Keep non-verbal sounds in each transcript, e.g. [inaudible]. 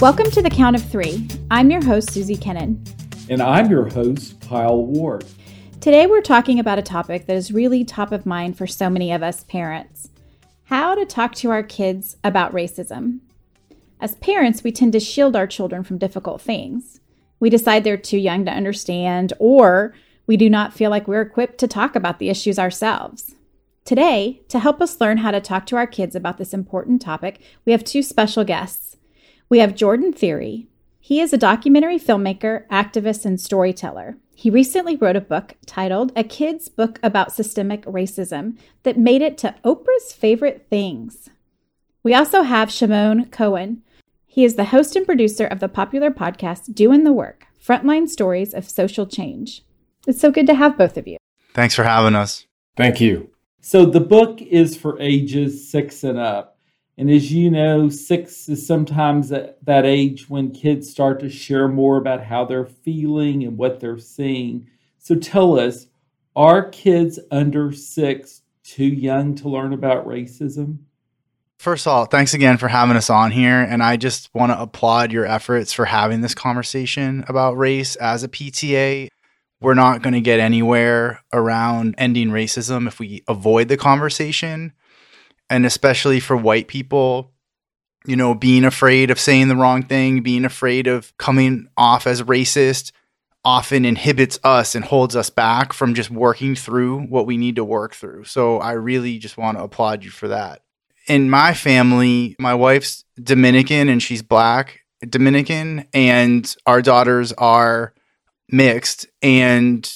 Welcome to the Count of Three. I'm your host, Susie Kennan. And I'm your host, Kyle Ward. Today, we're talking about a topic that is really top of mind for so many of us parents how to talk to our kids about racism. As parents, we tend to shield our children from difficult things. We decide they're too young to understand, or we do not feel like we're equipped to talk about the issues ourselves. Today, to help us learn how to talk to our kids about this important topic, we have two special guests. We have Jordan Thierry. He is a documentary filmmaker, activist, and storyteller. He recently wrote a book titled A Kid's Book About Systemic Racism that made it to Oprah's Favorite Things. We also have Shimon Cohen. He is the host and producer of the popular podcast Doing the Work Frontline Stories of Social Change. It's so good to have both of you. Thanks for having us. Thank you. So, the book is for ages six and up. And as you know, six is sometimes that, age when kids start to share more about how they're feeling and what they're seeing. So tell us, are kids under six too young to learn about racism? First of all, thanks again for having us on here. And I just want to applaud your efforts for having this conversation about race as a PTA. We're not going to get anywhere around ending racism if we avoid the conversation and especially for white people you know being afraid of saying the wrong thing being afraid of coming off as racist often inhibits us and holds us back from just working through what we need to work through. So i really just want to applaud you for that. In my family my wife's dominican and she's black dominican and our daughters are mixed and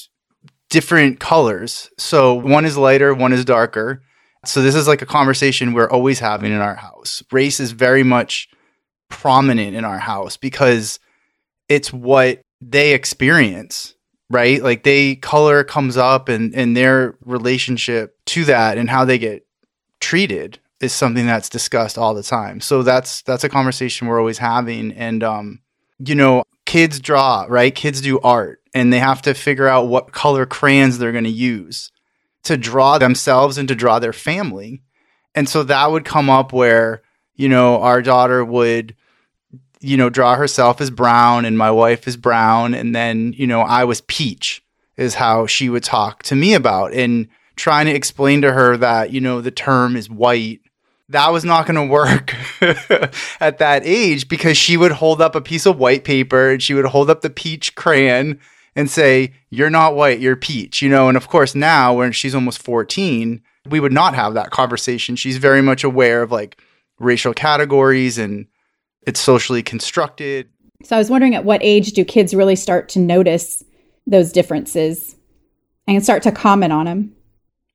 different colors. So one is lighter one is darker so this is like a conversation we're always having in our house. Race is very much prominent in our house because it's what they experience, right? Like they color comes up and and their relationship to that and how they get treated is something that's discussed all the time. So that's that's a conversation we're always having and um you know, kids draw, right? Kids do art and they have to figure out what color crayons they're going to use to draw themselves and to draw their family. And so that would come up where, you know, our daughter would, you know, draw herself as brown and my wife is brown. And then, you know, I was peach, is how she would talk to me about. And trying to explain to her that, you know, the term is white. That was not going to work [laughs] at that age because she would hold up a piece of white paper and she would hold up the peach crayon and say, You're not white, you're peach, you know? And of course, now when she's almost 14, we would not have that conversation. She's very much aware of like racial categories and it's socially constructed. So I was wondering at what age do kids really start to notice those differences and start to comment on them?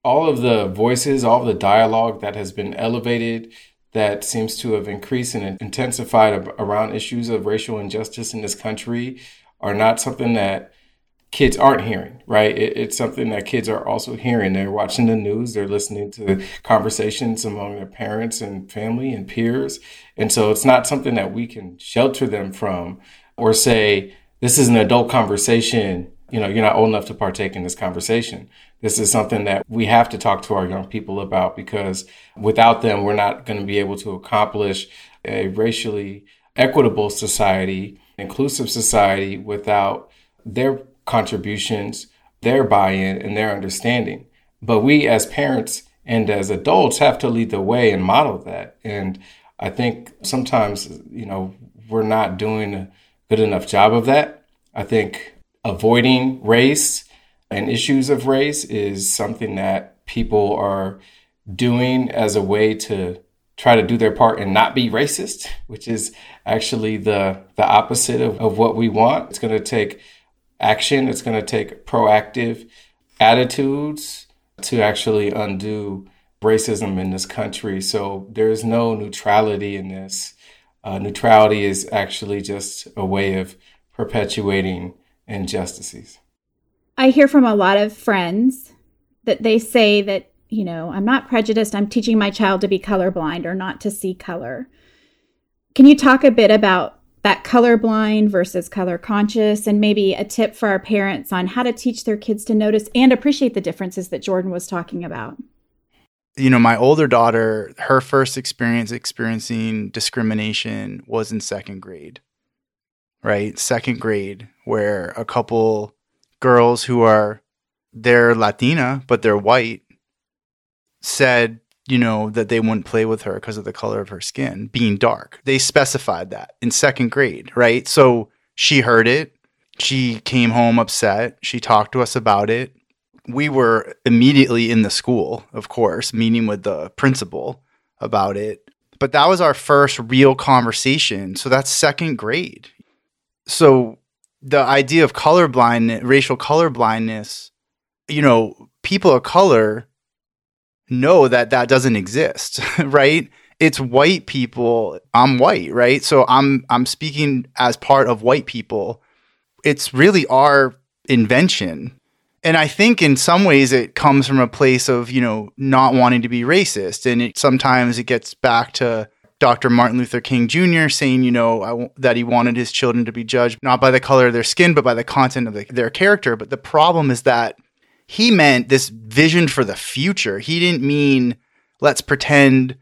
All of the voices, all of the dialogue that has been elevated, that seems to have increased and intensified around issues of racial injustice in this country are not something that kids aren't hearing, right? It, it's something that kids are also hearing. They're watching the news, they're listening to conversations among their parents and family and peers. And so it's not something that we can shelter them from or say, this is an adult conversation. You know, you're not old enough to partake in this conversation. This is something that we have to talk to our young people about because without them, we're not going to be able to accomplish a racially equitable society, inclusive society without their contributions, their buy in, and their understanding. But we as parents and as adults have to lead the way and model that. And I think sometimes, you know, we're not doing a good enough job of that. I think avoiding race and issues of race is something that people are doing as a way to try to do their part and not be racist, which is actually the the opposite of, of what we want. It's going to take action. It's going to take proactive attitudes to actually undo racism in this country. So there's no neutrality in this. Uh, neutrality is actually just a way of perpetuating injustices. I hear from a lot of friends that they say that, you know, I'm not prejudiced. I'm teaching my child to be colorblind or not to see color. Can you talk a bit about that colorblind versus color conscious, and maybe a tip for our parents on how to teach their kids to notice and appreciate the differences that Jordan was talking about. you know, my older daughter, her first experience experiencing discrimination was in second grade, right? Second grade, where a couple girls who are, they're Latina, but they're white, said, you know, that they wouldn't play with her because of the color of her skin being dark. They specified that in second grade, right? So she heard it. She came home upset. She talked to us about it we were immediately in the school, of course, meeting with the principal about it. But that was our first real conversation. So that's second grade. So the idea of colorblind, racial colorblindness, you know, people of color know that that doesn't exist, [laughs] right? It's white people. I'm white, right? So I'm I'm speaking as part of white people. It's really our invention and I think in some ways it comes from a place of, you know, not wanting to be racist. And it, sometimes it gets back to Dr. Martin Luther King Jr. saying, you know, that he wanted his children to be judged not by the color of their skin, but by the content of the, their character. But the problem is that he meant this vision for the future. He didn't mean, let's pretend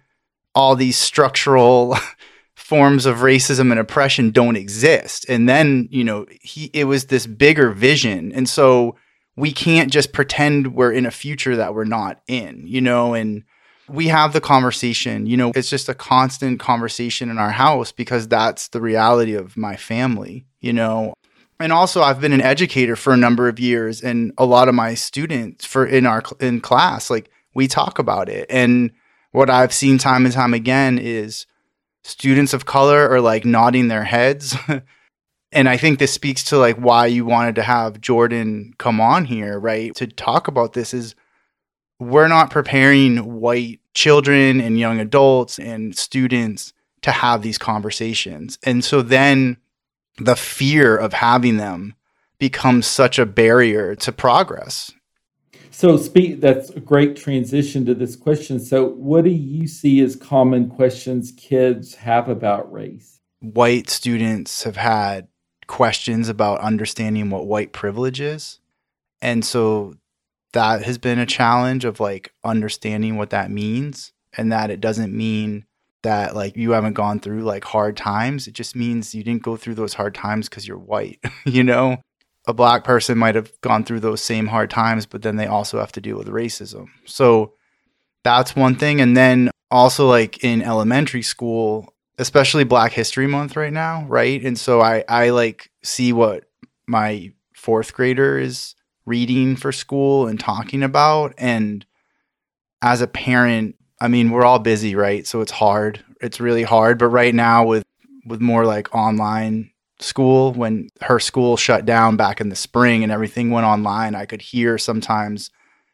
all these structural [laughs] forms of racism and oppression don't exist. And then, you know, he, it was this bigger vision. And so, we can't just pretend we're in a future that we're not in, you know, and we have the conversation, you know, it's just a constant conversation in our house because that's the reality of my family, you know. And also I've been an educator for a number of years and a lot of my students for in our in class like we talk about it and what I've seen time and time again is students of color are like nodding their heads [laughs] and I think this speaks to like why you wanted to have Jordan come on here, right? To talk about this is we're not preparing white children and young adults and students to have these conversations. And so then the fear of having them becomes such a barrier to progress. So speak that's a great transition to this question. So what do you see as common questions kids have about race? White students have had questions about understanding what white privilege is. And so that has been a challenge of like understanding what that means and that it doesn't mean that like you haven't gone through like hard times. It just means you didn't go through those hard times because you're white, [laughs] you know? A black person might have gone through those same hard times, but then they also have to deal with racism. So that's one thing. And then also, like in elementary school, especially Black History Month right now, right? And so I I like see what my fourth grader is reading for school and talking about and as a parent, I mean, we're all busy, right? So it's hard. It's really hard, but right now with with more like online school when her school shut down back in the spring and everything went online, I could hear sometimes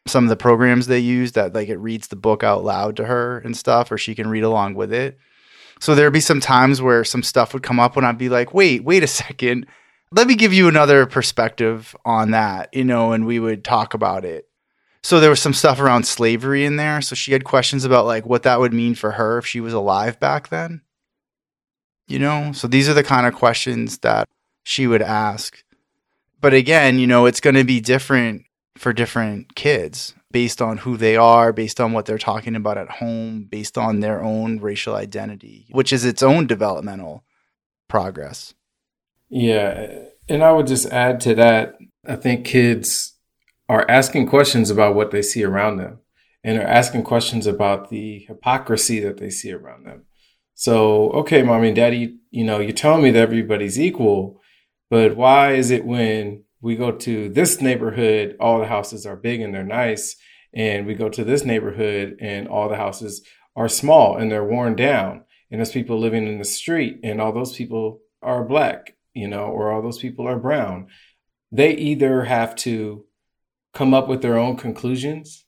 some of the programs they use that like it reads the book out loud to her and stuff or she can read along with it so there'd be some times where some stuff would come up and I'd be like, wait, wait a second. Let me give you another perspective on that, you know, and we would talk about it. So there was some stuff around slavery in there. So she had questions about like what that would mean for her if she was alive back then. You know, so these are the kind of questions that she would ask. But again, you know, it's going to be different for different kids based on who they are, based on what they're talking about at home, based on their own racial identity, which is its own developmental progress. Yeah. And I would just add to that I think kids are asking questions about what they see around them and are asking questions about the hypocrisy that they see around them. So, okay, mommy and daddy, you know, you're telling me that everybody's equal, but why is it when we go to this neighborhood, all the houses are big and they're nice. And we go to this neighborhood and all the houses are small and they're worn down. And there's people living in the street and all those people are black, you know, or all those people are brown. They either have to come up with their own conclusions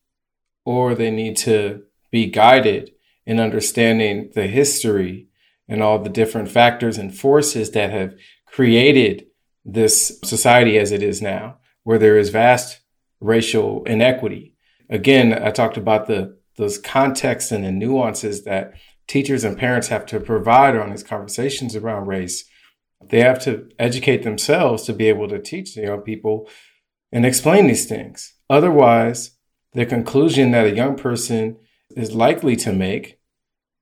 or they need to be guided in understanding the history and all the different factors and forces that have created this society as it is now, where there is vast racial inequity. Again, I talked about the those contexts and the nuances that teachers and parents have to provide on these conversations around race. They have to educate themselves to be able to teach the young people and explain these things. Otherwise, the conclusion that a young person is likely to make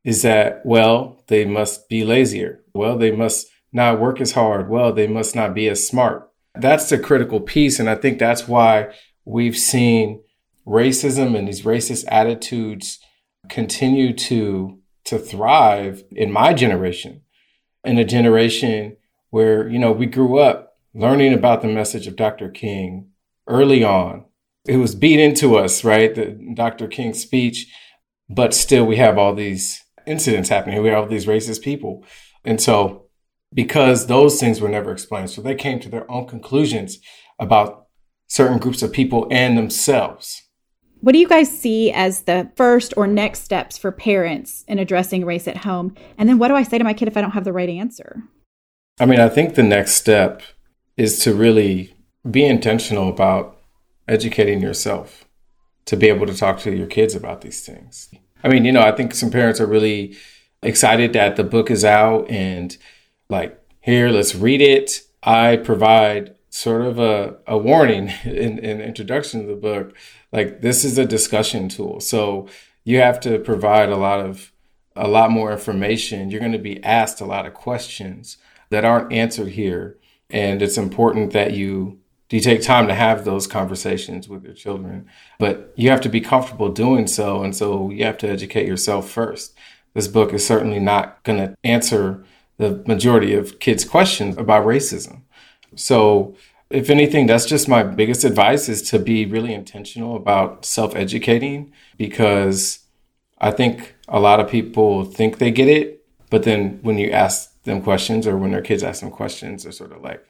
is that, well, they must be lazier. Well, they must not work as hard. Well, they must not be as smart. That's the critical piece. And I think that's why we've seen racism and these racist attitudes continue to, to thrive in my generation, in a generation where, you know, we grew up learning about the message of Dr. King early on. It was beat into us, right? The Dr. King's speech, but still we have all these incidents happening. We have all these racist people. And so because those things were never explained, so they came to their own conclusions about certain groups of people and themselves. What do you guys see as the first or next steps for parents in addressing race at home? And then what do I say to my kid if I don't have the right answer? I mean, I think the next step is to really be intentional about educating yourself to be able to talk to your kids about these things. I mean, you know, I think some parents are really excited that the book is out and like, here, let's read it. I provide sort of a, a warning [laughs] in, in introduction to the book. Like, this is a discussion tool. So you have to provide a lot of a lot more information. You're going to be asked a lot of questions that aren't answered here. And it's important that you do you take time to have those conversations with your children? But you have to be comfortable doing so and so you have to educate yourself first. This book is certainly not going to answer the majority of kids questions about racism. So if anything that's just my biggest advice is to be really intentional about self-educating because i think a lot of people think they get it but then when you ask them questions or when their kids ask them questions they're sort of like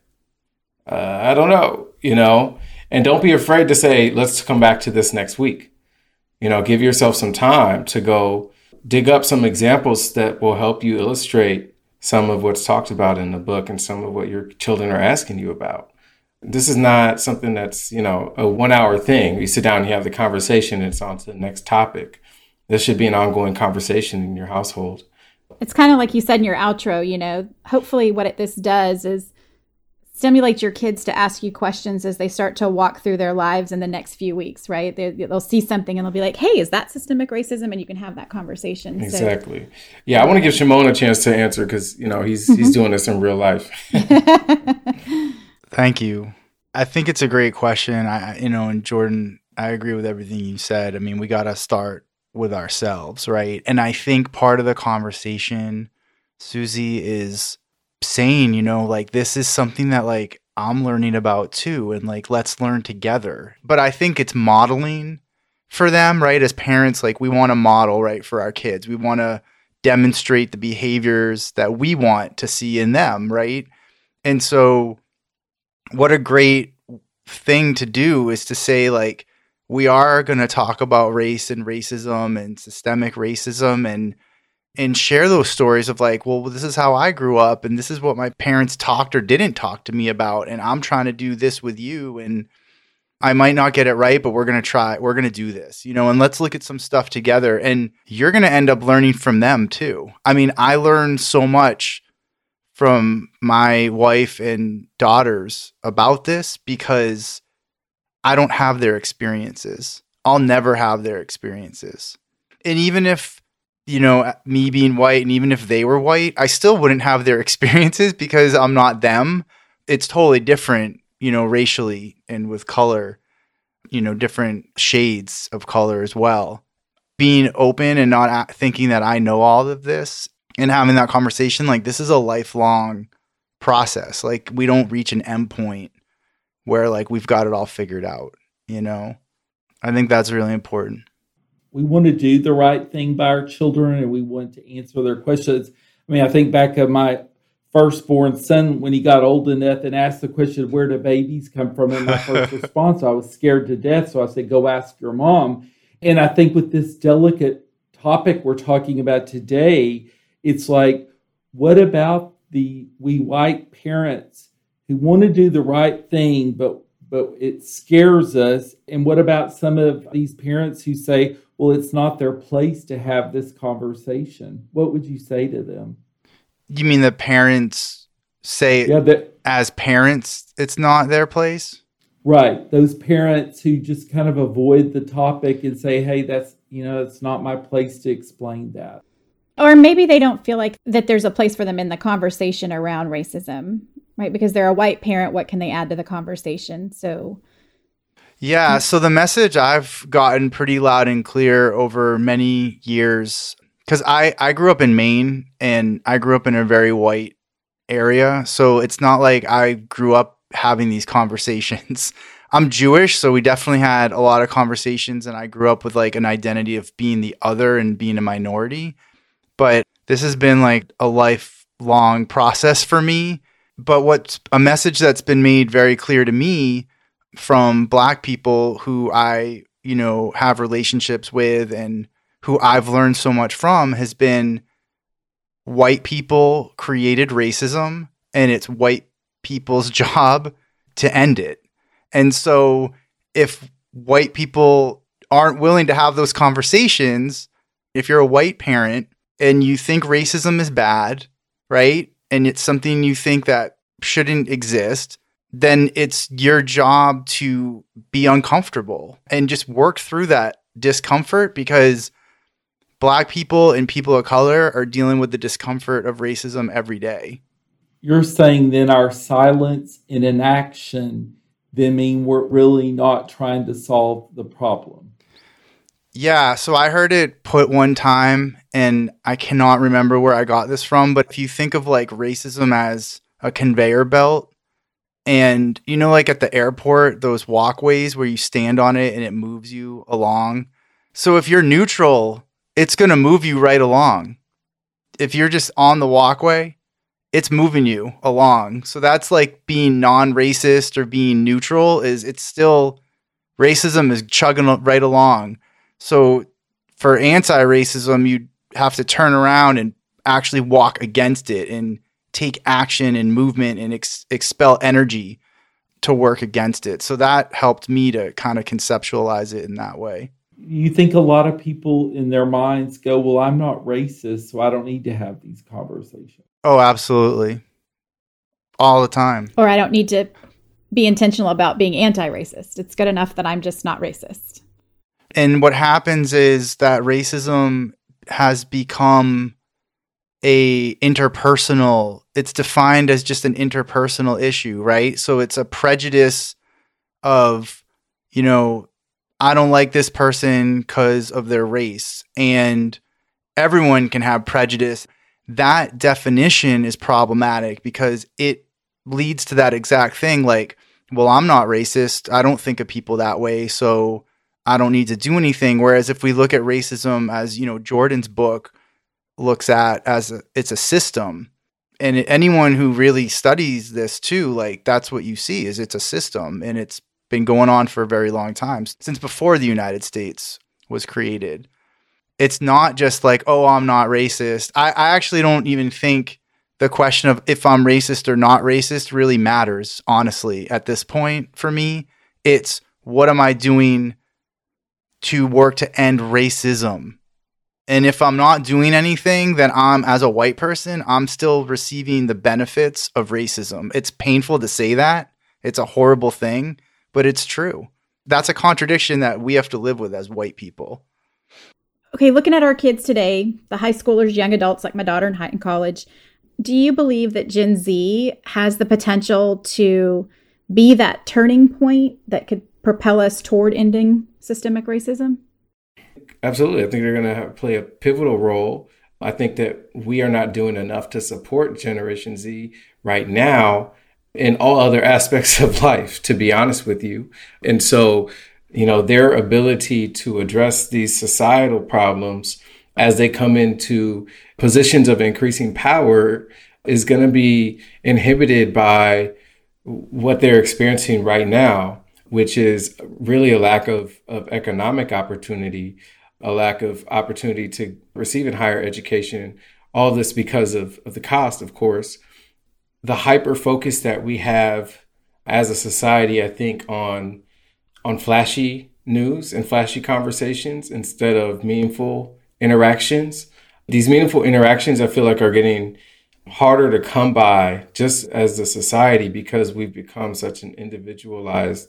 uh, I don't know, you know, and don't be afraid to say, let's come back to this next week. You know, give yourself some time to go dig up some examples that will help you illustrate some of what's talked about in the book and some of what your children are asking you about. This is not something that's, you know, a one hour thing. You sit down, and you have the conversation, and it's on to the next topic. This should be an ongoing conversation in your household. It's kind of like you said in your outro, you know, hopefully what it, this does is stimulate your kids to ask you questions as they start to walk through their lives in the next few weeks, right? They, will see something and they'll be like, hey, is that systemic racism? And you can have that conversation. Exactly. So, yeah, I want to give Shimon a chance to answer because, you know, he's, mm-hmm. he's doing this in real life. [laughs] Thank you. I think it's a great question. I, you know, and Jordan, I agree with everything you said. I mean, we got to start with ourselves, right? And I think part of the conversation, Susie, is saying, you know, like this is something that like I'm learning about too and like let's learn together. But I think it's modeling for them, right? As parents, like we want to model, right, for our kids. We want to demonstrate the behaviors that we want to see in them, right? And so what a great thing to do is to say like we are going to talk about race and racism and systemic racism and and share those stories of like, well, this is how I grew up and this is what my parents talked or didn't talk to me about and I'm trying to do this with you and I might not get it right, but we're going to try. We're going to do this, you know, and let's look at some stuff together and you're going to end up learning from them too. I mean, I learned so much from my wife and daughters about this because I don't have their experiences. I'll never have their experiences. And even if you know, me being white, and even if they were white, I still wouldn't have their [laughs] experiences because I'm not them. It's totally different, you know, racially and with color, you know, different shades of color as well. Being open and not thinking that I know all of this and having that conversation, like, this is a lifelong process. Like, we don't reach an endpoint where, like, we've got it all figured out, you know? I think that's really important we want to do the right thing by our children and we want to answer their questions. I mean, I think back of my firstborn son when he got old enough and asked the question, Where do babies come from? And my [laughs] first response, I was scared to death. So I said, Go ask your mom. And I think with this delicate topic we're talking about today, it's like, what about the we white parents who want to do the right thing, but but it scares us. And what about some of these parents who say, well, it's not their place to have this conversation? What would you say to them? You mean the parents say, yeah, that, as parents, it's not their place? Right. Those parents who just kind of avoid the topic and say, hey, that's You know, it's not my place to explain that. Or maybe they don't feel like that there's a place for them in the conversation around racism, right? Because they're a white parent, what can they add to the conversation? So, yeah, so the message I've gotten pretty loud and clear over many years cuz I I grew up in Maine and I grew up in a very white area, so it's not like I grew up having these conversations. [laughs] I'm Jewish, so we definitely had a lot of conversations and I grew up with like an identity of being the other and being a minority. But this has been like a lifelong process for me. But what's a message that's been made very clear to me from black people who I, you know, have relationships with and who I've learned so much from has been white people created racism and it's white people's [laughs] job to end it. And so if white people aren't willing to have those conversations, if you're a white parent and you think racism is bad, right? And it's something you think that shouldn't exist, then it's your job to be uncomfortable and just work through that discomfort because black people and people of color are dealing with the discomfort of racism every day. You're saying then our silence and inaction then mean we're really not trying to solve the problem. Yeah, so I heard it put one time and I cannot remember where I got this from, but if you think of like racism as a conveyor belt and you know like at the airport those walkways where you stand on it and it moves you along. So if you're neutral, it's going to move you right along. If you're just on the walkway, it's moving you along. So that's like being non-racist or being neutral is it's still racism is chugging right along. So for anti-racism, you have to turn around and actually walk against it and take action and movement and ex- expel energy to work against it. So that helped me to kind of conceptualize it in that way. You think a lot of people in their minds go, Well, I'm not racist, so I don't need to have these conversations. Oh, absolutely. All the time. Or I don't need to be intentional about being anti racist. It's good enough that I'm just not racist. And what happens is that racism has become a interpersonal it's defined as just an interpersonal issue right? So it's a prejudice of you know i don't like this person cuz of their race and everyone can have prejudice. That definition is problematic because it leads to that exact thing like well i'm not racist. I don't think of people that way so i don't need to do anything. Whereas if we look at racism as you know jordan's book looks at as a, it's a system. And anyone who really studies this too like that's what you see is it's a system and it's been going on for a very long time since before the united states was created. It's not just like oh i'm not racist. I, I actually don't even think the question of if i'm racist or not racist really matters honestly at this point for me. It's what am i doing to work to end racism and if I'm not doing anything, then I'm, as a white person, I'm still receiving the benefits of racism. It's painful to say that. It's a horrible thing, but it's true. That's a contradiction that we have to live with as white people. Okay, looking at our kids today, the high schoolers, young adults like my daughter in high in college, do you believe that Gen Z has the potential to be that turning point that could propel us toward ending systemic racism? Absolutely. I think they're going to play a pivotal role. I think that we are not doing enough to support Generation Z right now in all other [laughs] aspects of life, to be honest with you. And so, you know, their ability to address these societal problems as they come into positions of increasing power is going to be inhibited by what they're experiencing right now, which is really a lack of, of economic opportunity a lack of opportunity to receive in higher education. All this because of, of the cost, of course. The hyper focus that we have as a society, I think, on on flashy news and flashy conversations instead of meaningful interactions. These meaningful interactions, I feel like, are getting harder to come by just as a society because we've become such an individualized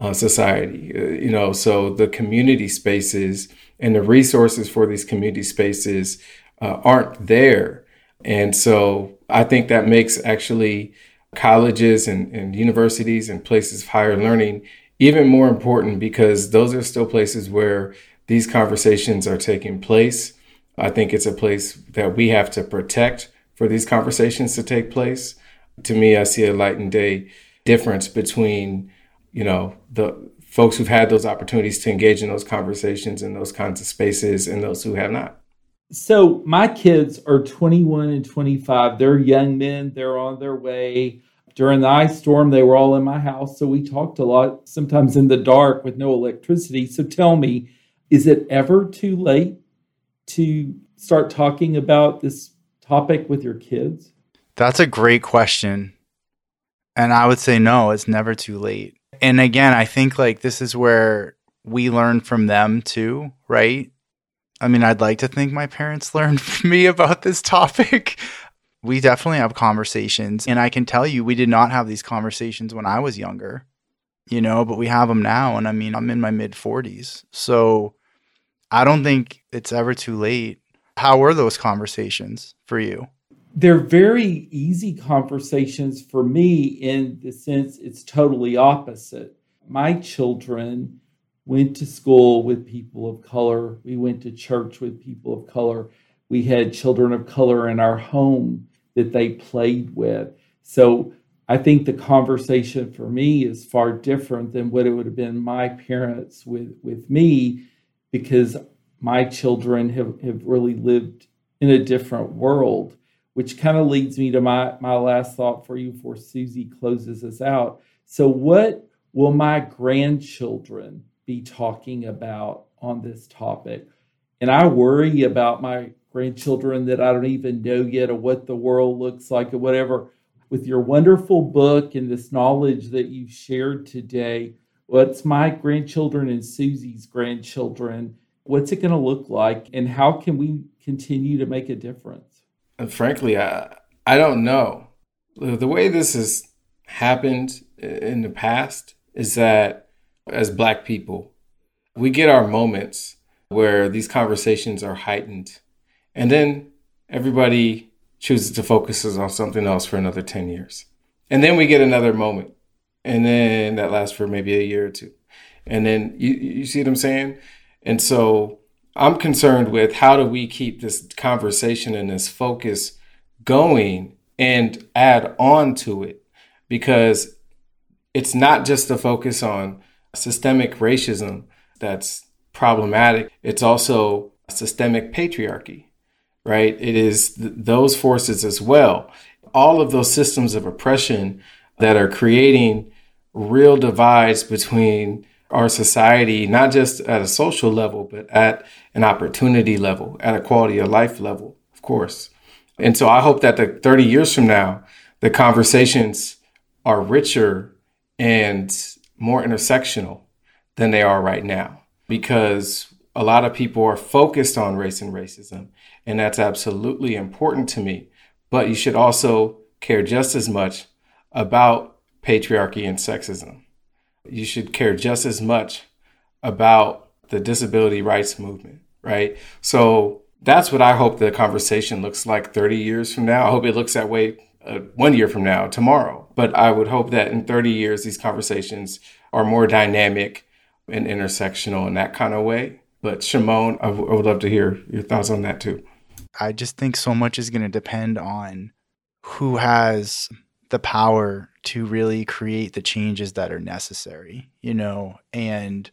uh, society. Uh, you know, so the community spaces and the resources for these community spaces uh, aren't there. And so I think that makes actually colleges and, and universities and places of higher learning even more important because those are still places where these conversations are taking place. I think it's a place that we have to protect for these conversations to take place. To me, I see a light and day difference between, you know, the folks who've had those opportunities to engage in those conversations in those kinds of spaces and those who have not. So my kids are 21 and 25. They're young men. They're on their way. During the ice storm, they were all in my house. So we talked a lot, sometimes in the dark with no electricity. So tell me, is it ever too late to start talking about this topic with your kids? That's a great question. And I would say no, it's never too late. And again, I think like this is where we learn from them too, right? I mean, I'd like to think my parents [laughs] learned from me about this topic. [laughs] We definitely have conversations. And I can tell you, we did not have these conversations when I was younger, you know, but we have them now. And I mean, I'm in my mid 40s. So I don't think it's ever too late. How were those conversations for you? They're very easy conversations for me in the sense it's totally opposite. My children, went to school with people of color. We went to church with people of color. We had children of color in our home that they played with. So I think the conversation for me is far different than what it would have been my parents with, with me because my children have, have really lived in a different world, which kind of leads me to my, my last thought for you before Susie closes us out. So, what will my grandchildren be talking about on this topic. And I worry about my grandchildren that I don't even know yet of what the world looks like or whatever. With your wonderful book and this knowledge that you've shared today, what's my grandchildren and Susie's grandchildren? What's it going to look like? And how can we continue to make a difference? And frankly, I, I don't know. The way this has happened in the past is that as Black people, we get our moments where these conversations are heightened. And then everybody chooses to focus on something else for another 10 years. And then we get another moment. And then that lasts for maybe a year or two. And then you, you see what I'm saying? And so I'm concerned with how do we keep this conversation and this focus going and add on to it? Because it's not just the focus on systemic racism that's problematic. It's also systemic patriarchy, right? It is th- those forces as well. All of those systems of oppression that are creating real divides between our society, not just at a social level, but at an opportunity level, at a quality of life level, of course. And so I hope that the 30 years from now, the conversations are richer and more intersectional than they are right now because a lot of people are focused on race and racism, and that's absolutely important to me. But you should also care just as much about patriarchy and sexism. You should care just as much about the disability rights movement, right? So that's what I hope the conversation looks like 30 years from now. I hope it looks that way uh, one year from now, tomorrow. But I would hope that in 30 years, these conversations are more dynamic and intersectional in that kind of way. But Shimon, I, w- I would love to hear your thoughts on that too. I just think so much is going to depend on who has the power to really create the changes that are necessary, you know, and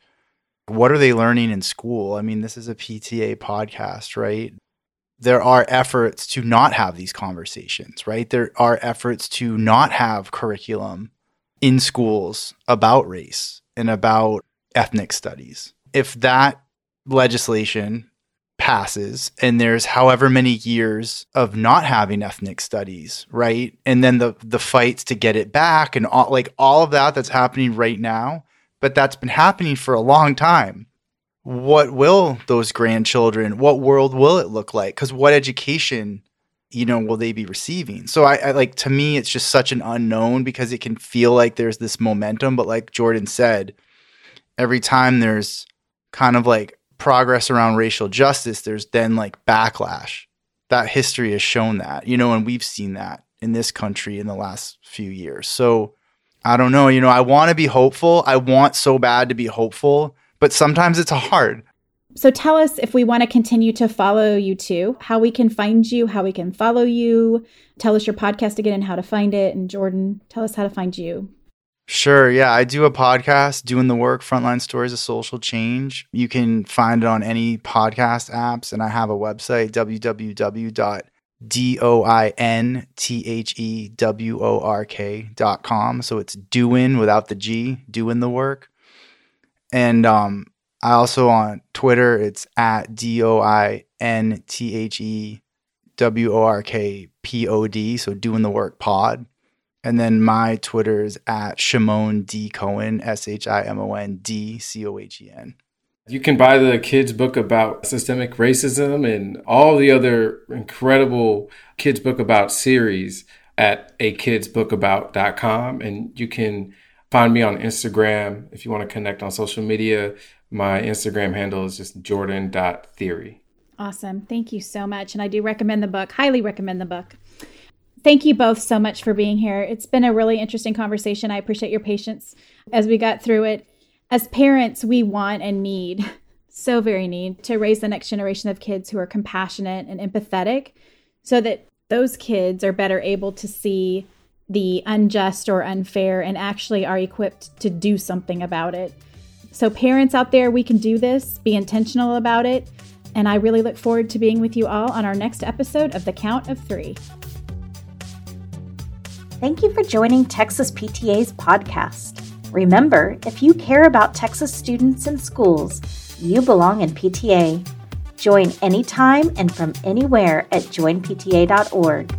what are they learning in school? I mean, this is a PTA podcast, right? there are efforts to not have these conversations, right? There are efforts to not have curriculum in schools about race and about ethnic studies. If that legislation passes and there's however many years of not having ethnic studies, right? And then the the fights to get it back and all like all of that that's happening right now, but that's been happening for a long time. What will those grandchildren what world will it look like? Because what education you know will they be receiving? So I, I, like to me it's just such an unknown because it can feel like there's this momentum but like jordan said every time there's kind of like progress around racial justice, there's then like backlash. That history has shown that, you know, and we've seen that in this country in the last few years. So I don't know, you know, I want to be hopeful. I want so bad to be hopeful, but sometimes it's hard. So tell us if we want to continue to follow you too, how we can find you, how we can follow you. Tell us your podcast again and how to find it. And Jordan, tell us how to find you. Sure. Yeah. I do a podcast, Doing the Work Frontline Stories of Social Change. You can find it on any podcast apps. And I have a website, www.dointhework.com. So it's doing without the G, doing the work. And um, I also on Twitter, it's at D O I N T H E W O R K P O D. So doing the work pod. And then my Twitter is at Shimon D Cohen, S H I M O N D C O H E N. You can buy the kids' book about systemic racism and all the other incredible kids' book about series at a kidsbookabout.com. And you can find me on Instagram if you want to connect on social media. My Instagram handle is just jordan.thierry. Awesome. Thank you so much. And I do recommend the book, highly recommend the book. Thank you both so much for being here. It's been a really interesting conversation. I appreciate your patience as we got through it. As parents, we want and need, [laughs] so very need, to raise the next generation of kids who are compassionate and empathetic so that those kids are better able to see the unjust or unfair and actually are equipped to do something about it. So, parents out there, we can do this, be intentional about it. And I really look forward to being with you all on our next episode of The Count of Three. Thank you for joining Texas PTA's podcast. Remember, if you care about Texas students and schools, you belong in PTA. Join anytime and from anywhere at joinpta.org.